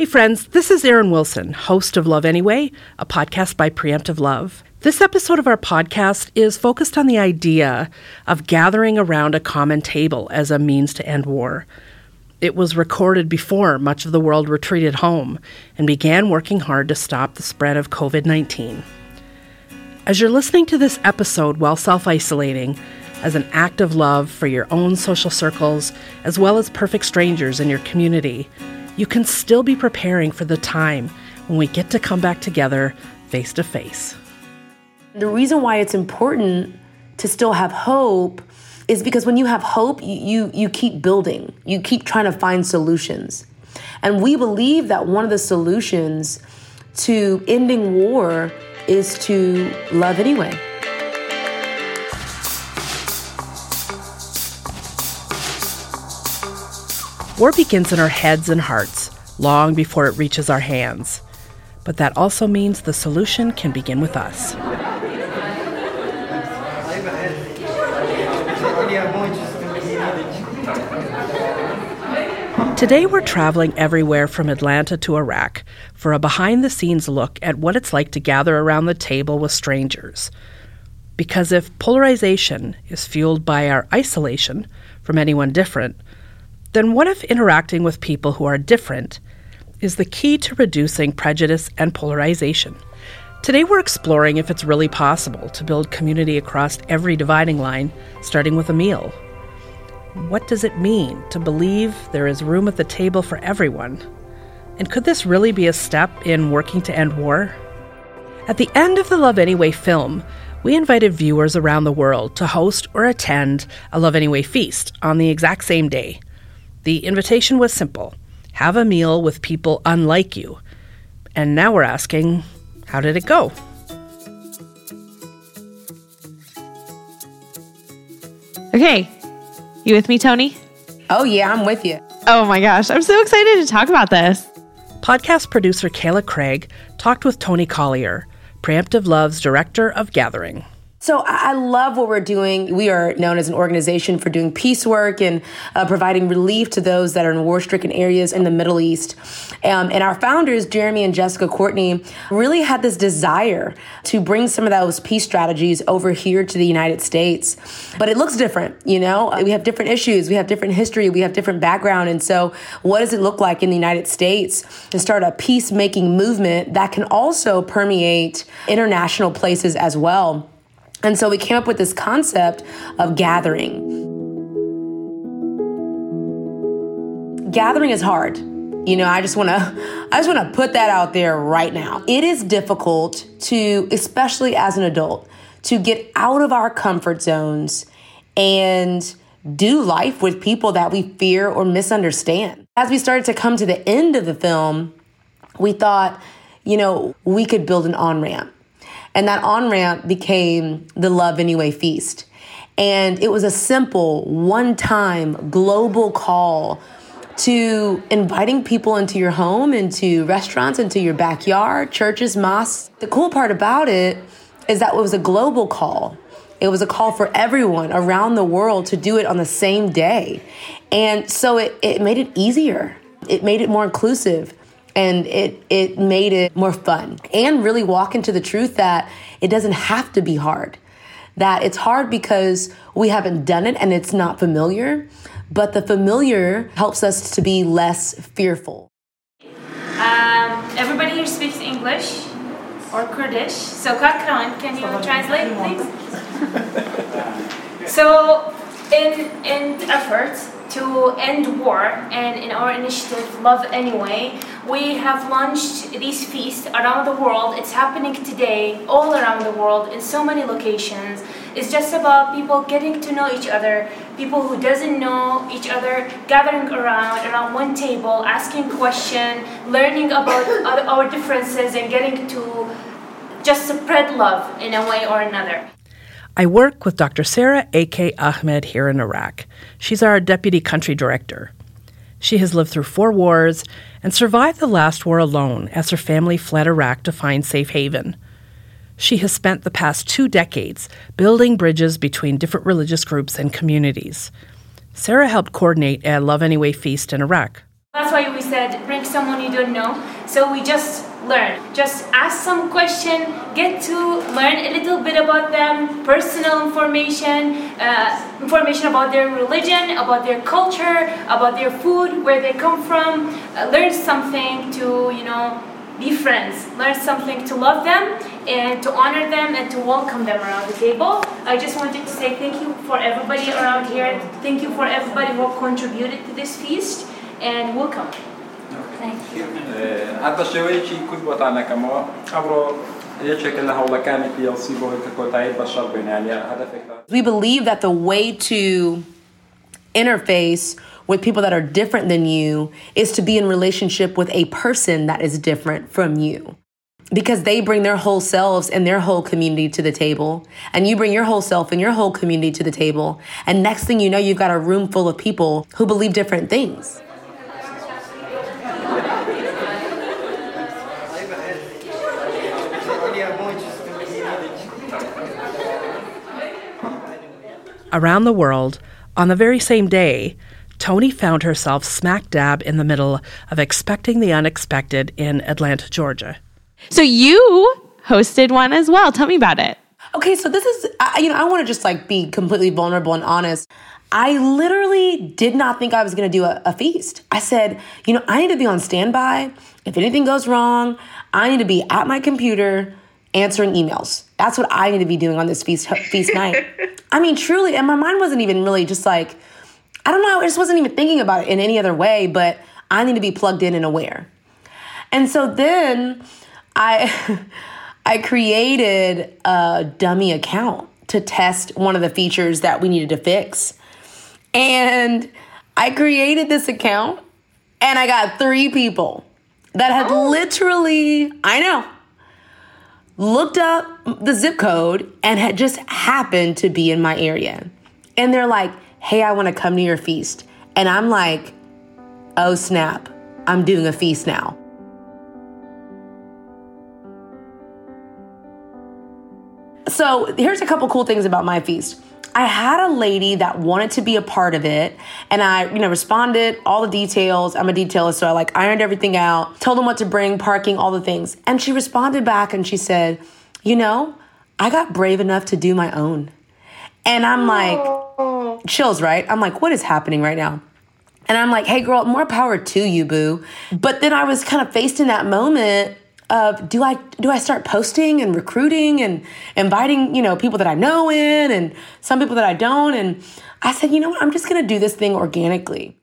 Hey, friends, this is Erin Wilson, host of Love Anyway, a podcast by Preemptive Love. This episode of our podcast is focused on the idea of gathering around a common table as a means to end war. It was recorded before much of the world retreated home and began working hard to stop the spread of COVID 19. As you're listening to this episode while self isolating, as an act of love for your own social circles, as well as perfect strangers in your community, you can still be preparing for the time when we get to come back together face to face. The reason why it's important to still have hope is because when you have hope, you, you, you keep building, you keep trying to find solutions. And we believe that one of the solutions to ending war is to love anyway. War begins in our heads and hearts long before it reaches our hands. But that also means the solution can begin with us. Today, we're traveling everywhere from Atlanta to Iraq for a behind the scenes look at what it's like to gather around the table with strangers. Because if polarization is fueled by our isolation from anyone different, then what if interacting with people who are different is the key to reducing prejudice and polarization? Today, we're exploring if it's really possible to build community across every dividing line, starting with a meal. What does it mean to believe there is room at the table for everyone? And could this really be a step in working to end war? At the end of the Love Anyway film, we invited viewers around the world to host or attend a Love Anyway feast on the exact same day. The invitation was simple have a meal with people unlike you. And now we're asking, how did it go? Okay, you with me, Tony? Oh, yeah, I'm with you. Oh my gosh, I'm so excited to talk about this. Podcast producer Kayla Craig talked with Tony Collier, Preemptive Love's director of Gathering. So I love what we're doing. We are known as an organization for doing peace work and uh, providing relief to those that are in war-stricken areas in the Middle East. Um, and our founders, Jeremy and Jessica Courtney, really had this desire to bring some of those peace strategies over here to the United States. But it looks different, you know. We have different issues, we have different history, we have different background, and so what does it look like in the United States to start a peacemaking movement that can also permeate international places as well? And so we came up with this concept of gathering. Gathering is hard. You know, I just want to I just want to put that out there right now. It is difficult to especially as an adult to get out of our comfort zones and do life with people that we fear or misunderstand. As we started to come to the end of the film, we thought, you know, we could build an on-ramp and that on ramp became the Love Anyway Feast. And it was a simple, one time global call to inviting people into your home, into restaurants, into your backyard, churches, mosques. The cool part about it is that it was a global call. It was a call for everyone around the world to do it on the same day. And so it, it made it easier. It made it more inclusive and it it made it more fun. And really walk into the truth that it doesn't have to be hard. That it's hard because we haven't done it and it's not familiar but the familiar helps us to be less fearful. Um, everybody here speaks english or kurdish. So kakran can you translate please? So in in efforts to end war and in our initiative love anyway we have launched these feasts around the world. It's happening today all around the world in so many locations. It's just about people getting to know each other people who doesn't know each other gathering around around one table asking questions learning about our differences and getting to just spread love in a way or another I work with Dr. Sarah A.K. Ahmed here in Iraq. She's our deputy country director. She has lived through four wars and survived the last war alone as her family fled Iraq to find safe haven. She has spent the past two decades building bridges between different religious groups and communities. Sarah helped coordinate a Love Anyway feast in Iraq. That's why we said, bring someone you don't know. So we just learn. Just ask some question, get to learn a little bit about them, personal information, uh, information about their religion, about their culture, about their food, where they come from. Uh, learn something to, you know, be friends. Learn something to love them and to honor them and to welcome them around the table. I just wanted to say thank you for everybody around here. Thank you for everybody who contributed to this feast and welcome. Thank you. هذا الشوية كتبت على كما أبرو يشك اللي هو كان في يصيبه كوتاي بشر بين يعني هذا فكرة We believe that the way to interface with people that are different than you is to be in relationship with a person that is different from you. Because they bring their whole selves and their whole community to the table, and you bring your whole self and your whole community to the table. And next thing you know, you've got a room full of people who believe different things. Around the world, on the very same day, Tony found herself smack dab in the middle of expecting the unexpected in Atlanta, Georgia. So you hosted one as well. Tell me about it. Okay, so this is, I, you know, I want to just like be completely vulnerable and honest. I literally did not think I was going to do a, a, feast. I said, you know, I need to be on standby. If anything goes wrong, I need to be at my computer answering emails. That's what I need to be doing on this feast feast night. I mean, truly, and my mind wasn't even really just like, I don't know, I just wasn't even thinking about it in any other way, but I need to be plugged in and aware. And so then I I created a dummy account to test one of the features that we needed to fix. And I created this account and I got three people that had oh. literally, I know, looked up the zip code and had just happened to be in my area. And they're like, hey, I want to come to your feast. And I'm like, oh snap, I'm doing a feast now. So here's a couple cool things about my feast. I had a lady that wanted to be a part of it, and I, you know, responded all the details. I'm a detailist, so I like ironed everything out, told them what to bring, parking, all the things. And she responded back and she said, "You know, I got brave enough to do my own." And I'm like, chills, right? I'm like, what is happening right now? And I'm like, hey, girl, more power to you, boo. But then I was kind of faced in that moment of do I do I start posting and recruiting and inviting you know people that I know in and some people that I don't and I said you know what I'm just gonna do this thing organically.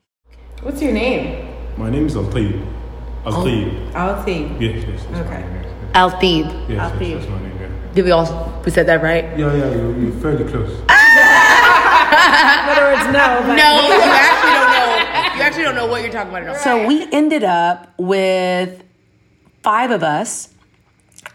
What's your name? My name is Altib. Altib. Altib. Yes, yes. Okay. Altib. Yes, yes, Altib. that's my name. Yeah, Did we all we said that right? yeah, yeah you're, you're fairly close. In other words, no. But No, you actually don't know. You actually don't know what you're talking about at all. So we ended up with five of us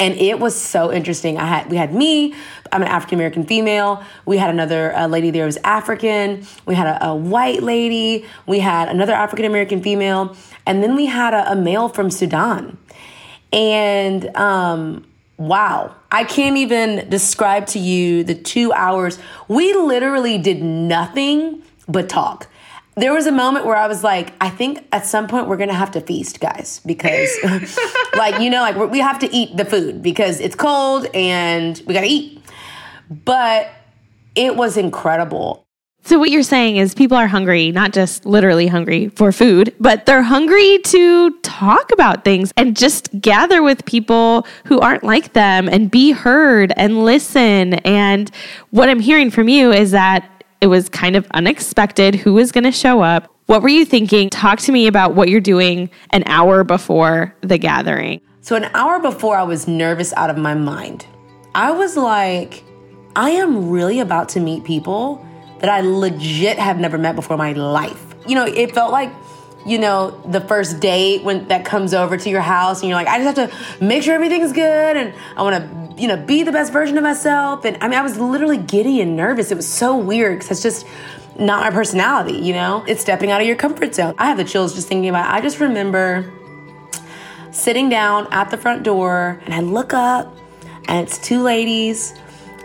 and it was so interesting. I had we had me. I'm an African American female. We had another uh, lady there was African. We had a, a white lady. We had another African American female, and then we had a, a male from Sudan. And um, wow, I can't even describe to you the two hours. We literally did nothing but talk there was a moment where I was like, I think at some point we're gonna have to feast, guys, because, like, you know, like we have to eat the food because it's cold and we gotta eat. But it was incredible. So, what you're saying is people are hungry, not just literally hungry for food, but they're hungry to talk about things and just gather with people who aren't like them and be heard and listen. And what I'm hearing from you is that it was kind of unexpected who was going to show up. What were you thinking? Talk to me about what you're doing an hour before the gathering. So, an hour before, I was nervous out of my mind. I was like, I am really about to meet people that I legit have never met before in my life. You know, it felt like, you know, the first date when that comes over to your house and you're like, I just have to make sure everything's good and I want to you know, be the best version of myself. And I mean, I was literally giddy and nervous. It was so weird because it's just not my personality, you know? It's stepping out of your comfort zone. I have the chills just thinking about it. I just remember sitting down at the front door and I look up and it's two ladies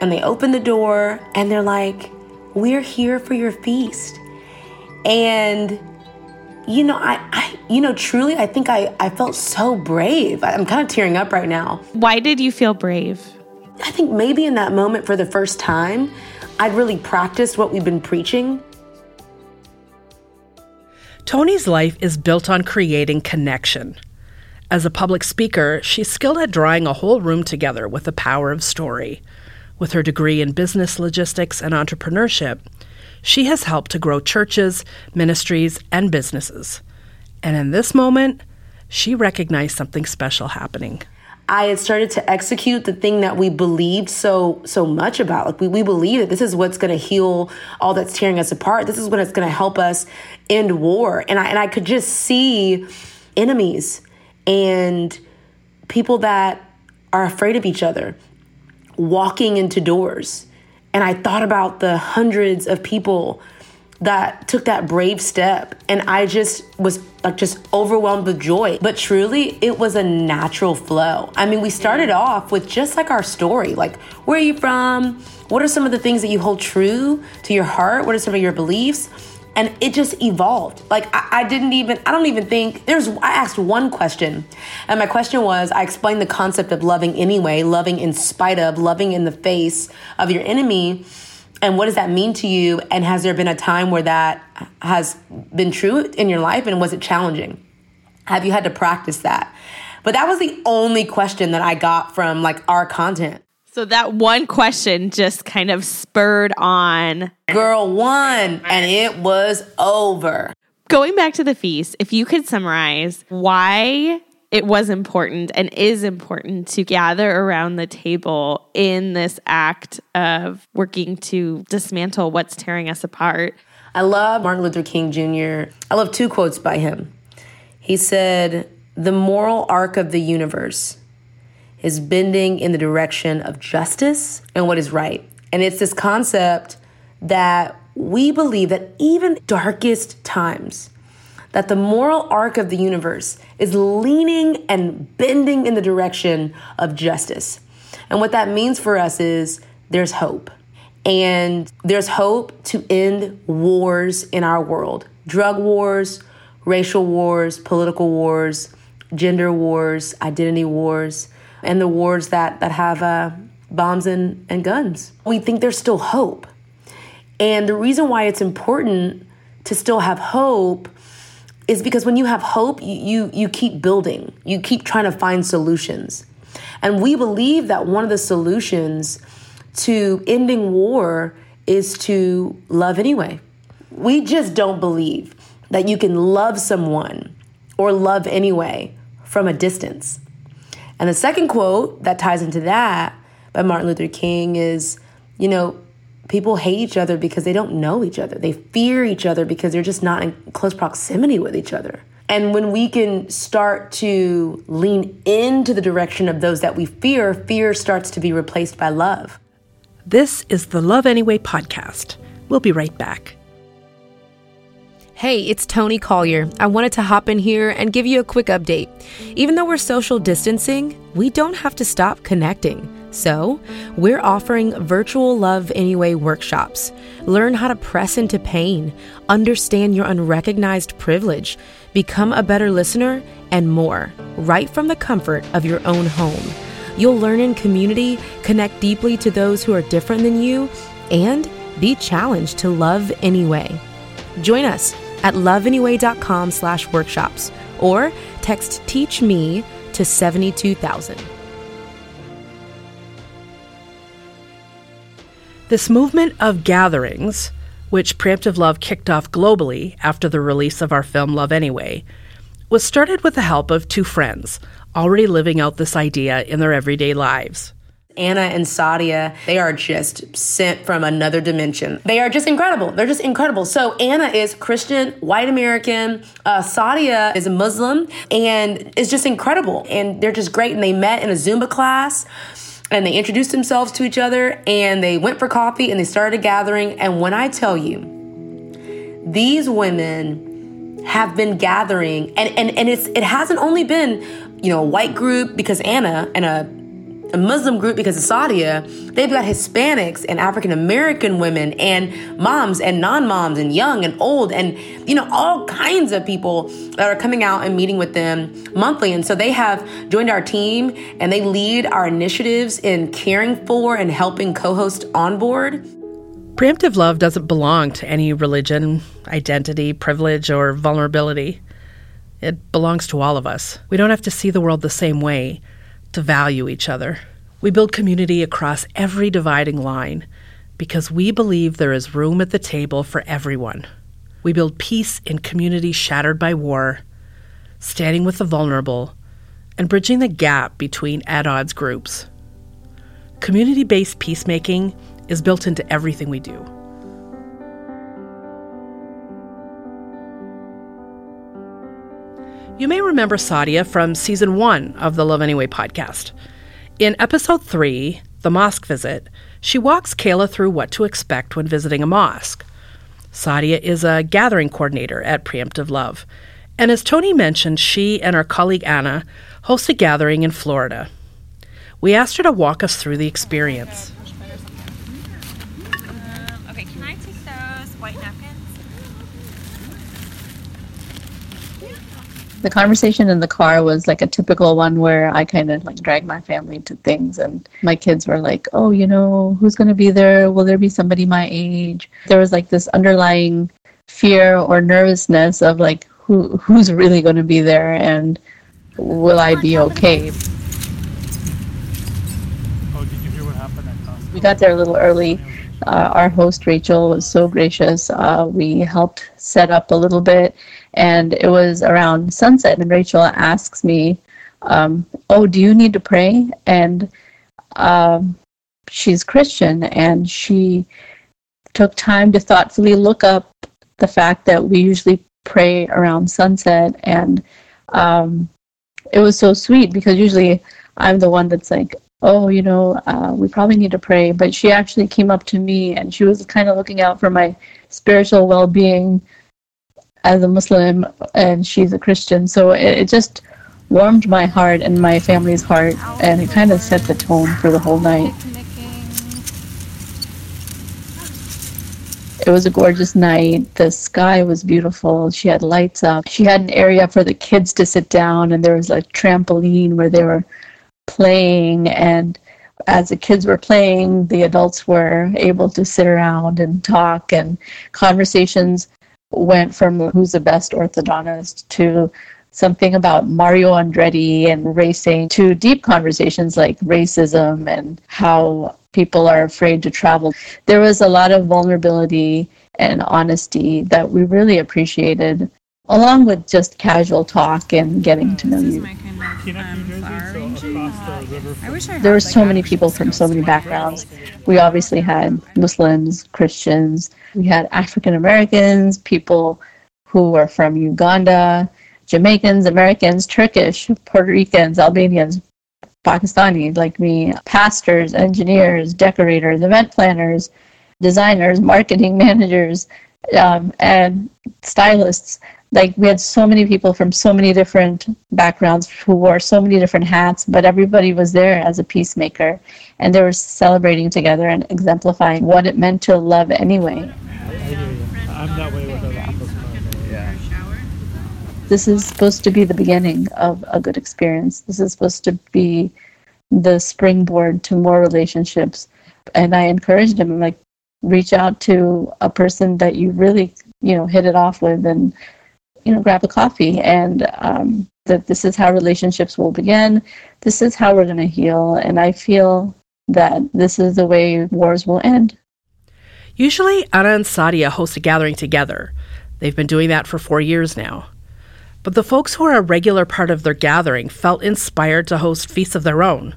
and they open the door and they're like, We're here for your feast. And you know, I, I you know, truly, I think I, I felt so brave. I'm kind of tearing up right now. Why did you feel brave? I think maybe in that moment for the first time, I'd really practiced what we've been preaching. Tony's life is built on creating connection. As a public speaker, she's skilled at drawing a whole room together with the power of story. With her degree in business logistics and entrepreneurship, she has helped to grow churches, ministries, and businesses. And in this moment, she recognized something special happening. I had started to execute the thing that we believed so so much about. Like we, we believe that this is what's gonna heal all that's tearing us apart. This is what is gonna help us end war. And I and I could just see enemies and people that are afraid of each other walking into doors. And I thought about the hundreds of people that took that brave step and I just was like just overwhelmed with joy. But truly, it was a natural flow. I mean, we started off with just like our story, like where are you from? What are some of the things that you hold true to your heart? What are some of your beliefs? And it just evolved. Like I, I didn't even, I don't even think there's. I asked one question, and my question was, I explained the concept of loving anyway, loving in spite of, loving in the face of your enemy and what does that mean to you and has there been a time where that has been true in your life and was it challenging have you had to practice that but that was the only question that i got from like our content So that one question just kind of spurred on. girl won, and it was over Going back to the feast, if you could summarize why it was important and is important to gather around the table in this act of working to dismantle what's tearing us apart. I love Martin Luther King Jr. I love two quotes by him. He said, The moral arc of the universe is bending in the direction of justice and what is right. And it's this concept that we believe that even darkest times, that the moral arc of the universe is leaning and bending in the direction of justice. And what that means for us is there's hope. And there's hope to end wars in our world drug wars, racial wars, political wars, gender wars, identity wars, and the wars that, that have uh, bombs and, and guns. We think there's still hope. And the reason why it's important to still have hope is because when you have hope, you, you, you keep building, you keep trying to find solutions. And we believe that one of the solutions to ending war is to love anyway. We just don't believe that you can love someone or love anyway from a distance. And the second quote that ties into that by Martin Luther King is, you know, people hate each other because they don't know each other. They fear each other because they're just not in close proximity with each other. And when we can start to lean into the direction of those that we fear, fear starts to be replaced by love. This is the Love Anyway podcast. We'll be right back. Hey, it's Tony Collier. I wanted to hop in here and give you a quick update. Even though we're social distancing, we don't have to stop connecting. So, we're offering virtual Love Anyway workshops. Learn how to press into pain, understand your unrecognized privilege, become a better listener, and more, right from the comfort of your own home. You'll learn in community, connect deeply to those who are different than you, and be challenged to love anyway. Join us at loveanyway.com slash workshops or text teach me to 72000. This movement of gatherings, which Preemptive Love kicked off globally after the release of our film Love Anyway, was started with the help of two friends already living out this idea in their everyday lives. Anna and Sadia, they are just sent from another dimension. They are just incredible. They're just incredible. So Anna is Christian, white American. Uh, Sadia is a Muslim and is just incredible. And they're just great. And they met in a Zumba class and they introduced themselves to each other and they went for coffee and they started gathering. And when I tell you, these women have been gathering and, and, and it's it hasn't only been, you know, a white group because Anna and a a Muslim group because of Sadia, they've got Hispanics and African American women and moms and non moms and young and old and, you know, all kinds of people that are coming out and meeting with them monthly. And so they have joined our team and they lead our initiatives in caring for and helping co host on board. Preemptive love doesn't belong to any religion, identity, privilege, or vulnerability. It belongs to all of us. We don't have to see the world the same way to value each other. We build community across every dividing line because we believe there is room at the table for everyone. We build peace in communities shattered by war, standing with the vulnerable, and bridging the gap between at odds groups. Community based peacemaking is built into everything we do. You may remember Sadia from season one of the Love Anyway podcast. In episode three, The Mosque Visit, she walks Kayla through what to expect when visiting a mosque. Sadia is a gathering coordinator at Preemptive Love. And as Tony mentioned, she and our colleague Anna host a gathering in Florida. We asked her to walk us through the experience. The conversation in the car was like a typical one where I kind of like dragged my family to things, and my kids were like, "Oh, you know, who's going to be there? Will there be somebody my age?" There was like this underlying fear or nervousness of like, who who's really going to be there, and will I be okay? Oh, did you hear what happened? We got there a little early. Uh, our host Rachel was so gracious. Uh, we helped set up a little bit and it was around sunset and rachel asks me um, oh do you need to pray? And um, she's christian and she took time to thoughtfully look up the fact that we usually pray around sunset. And um, it was so sweet because usually i'm the one that's like oh you know uh, we probably need to pray. But she actually came up to me and she was kind of looking out for my spiritual well-being as a Muslim and she's a Christian. So it, it just warmed my heart and my family's heart, and it kind of set the tone for the whole night. It was a gorgeous night. The sky was beautiful. She had lights up. She had an area for the kids to sit down, and there was a trampoline where they were playing. And as the kids were playing, the adults were able to sit around and talk, and conversations went from who's the best orthodontist to something about Mario Andretti and racing to deep conversations like racism and how people are afraid to travel. There was a lot of vulnerability and honesty that we really appreciated, along with just casual talk and getting to know you. There were so many people from so many backgrounds. We obviously had Muslims, Christians, we had African Americans, people who were from Uganda, Jamaicans, Americans, Turkish, Puerto Ricans, Albanians, Pakistani like me, pastors, engineers, decorators, event planners, designers, marketing managers, um, and stylists like we had so many people from so many different backgrounds who wore so many different hats but everybody was there as a peacemaker. And they were celebrating together and exemplifying what it meant to love anyway. I'm that way with other yeah this is supposed to be the beginning of a good experience. This is supposed to be the springboard to more relationships. And i encouraged him like reach out to a person that you really you know hit it off with and you know, grab a coffee and um, that this is how relationships will begin. This is how we're going to heal. And I feel that this is the way wars will end. Usually, Anna and Sadia host a gathering together. They've been doing that for four years now. But the folks who are a regular part of their gathering felt inspired to host feasts of their own.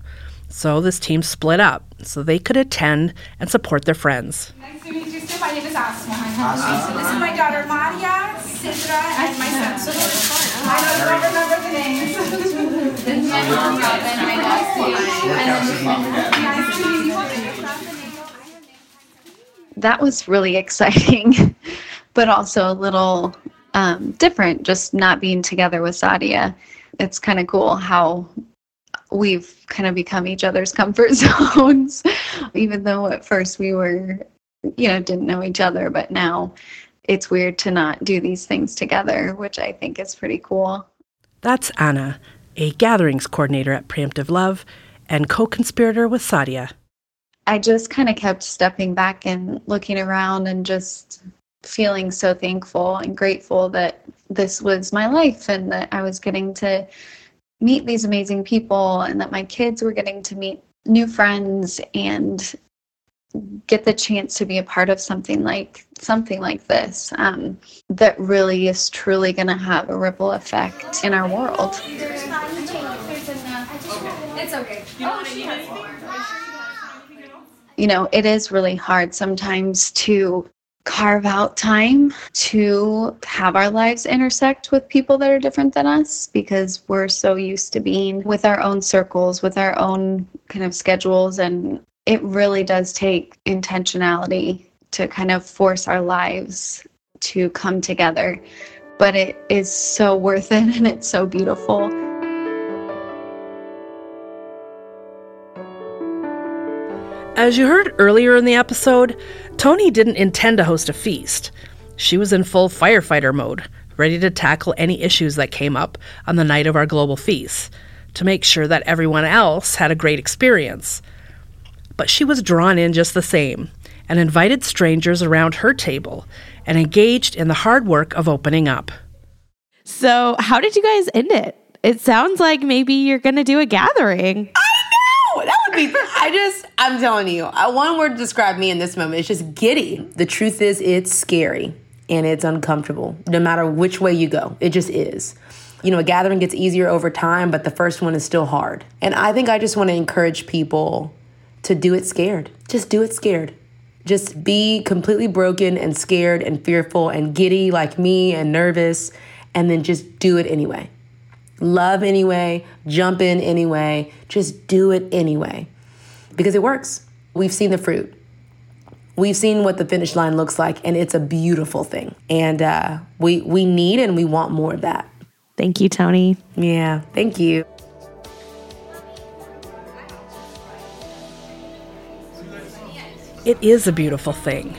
So this team split up so they could attend and support their friends. Nice to meet you, My name is Asma. Awesome. So this is my daughter Maria, Sidra, and my son. So I don't remember the names. that was really exciting, but also a little um, different, just not being together with Sadia. It's kind of cool how we've kind of become each other's comfort zones, even though at first we were, you know, didn't know each other. But now it's weird to not do these things together, which I think is pretty cool. That's Anna, a gatherings coordinator at Preemptive Love and co conspirator with Sadia. I just kind of kept stepping back and looking around and just feeling so thankful and grateful that this was my life and that I was getting to meet these amazing people and that my kids were getting to meet new friends and get the chance to be a part of something like something like this um, that really is truly going to have a ripple effect in our world. It's okay. You know, it is really hard sometimes to carve out time to have our lives intersect with people that are different than us because we're so used to being with our own circles, with our own kind of schedules. And it really does take intentionality to kind of force our lives to come together. But it is so worth it and it's so beautiful. As you heard earlier in the episode, Tony didn't intend to host a feast. She was in full firefighter mode, ready to tackle any issues that came up on the night of our global feast to make sure that everyone else had a great experience. But she was drawn in just the same and invited strangers around her table and engaged in the hard work of opening up. So, how did you guys end it? It sounds like maybe you're going to do a gathering. I know! that would be. I just, I'm telling you, uh, one word to describe me in this moment is just giddy. The truth is, it's scary and it's uncomfortable, no matter which way you go. It just is. You know, a gathering gets easier over time, but the first one is still hard. And I think I just want to encourage people to do it scared. Just do it scared. Just be completely broken and scared and fearful and giddy like me and nervous, and then just do it anyway love anyway, jump in anyway, just do it anyway. Because it works. We've seen the fruit. We've seen what the finish line looks like, and it's a beautiful thing. And uh, we we need and we want more of that. Thank you, Tony. Yeah, thank you. It is a beautiful thing.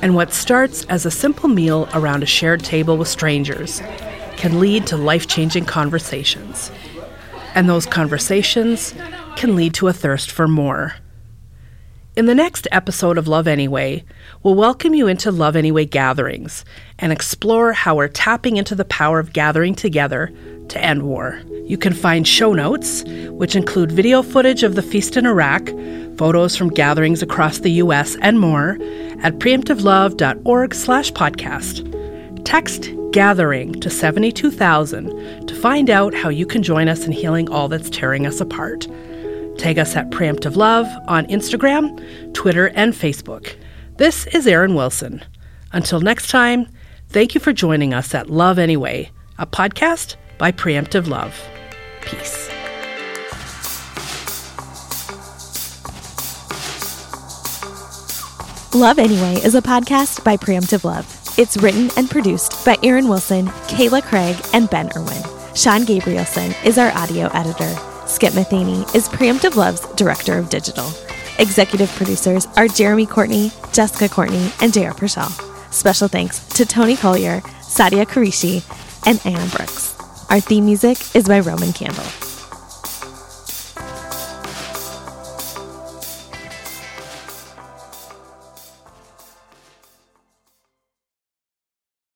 And what starts as a simple meal around a shared table with strangers can lead to life changing conversations. And those conversations can lead to a thirst for more. In the next episode of Love Anyway, we'll welcome you into Love Anyway gatherings and explore how we're tapping into the power of gathering together to end war. You can find show notes, which include video footage of the feast in Iraq, photos from gatherings across the US, and more at preemptivelove.org slash podcast. Text gathering to 72,000 to find out how you can join us in healing all that's tearing us apart. Tag us at Preemptive Love on Instagram, Twitter, and Facebook. This is Erin Wilson. Until next time, thank you for joining us at Love Anyway, a podcast by Preemptive Love. Peace. Love Anyway is a podcast by Preemptive Love. It's written and produced by Erin Wilson, Kayla Craig, and Ben Irwin. Sean Gabrielson is our audio editor. Skip Matheny is Preemptive Love's Director of Digital. Executive producers are Jeremy Courtney, Jessica Courtney, and J.R. Purcell. Special thanks to Tony Collier, Sadia Qureshi, and Anna Brooks. Our theme music is by Roman Candle.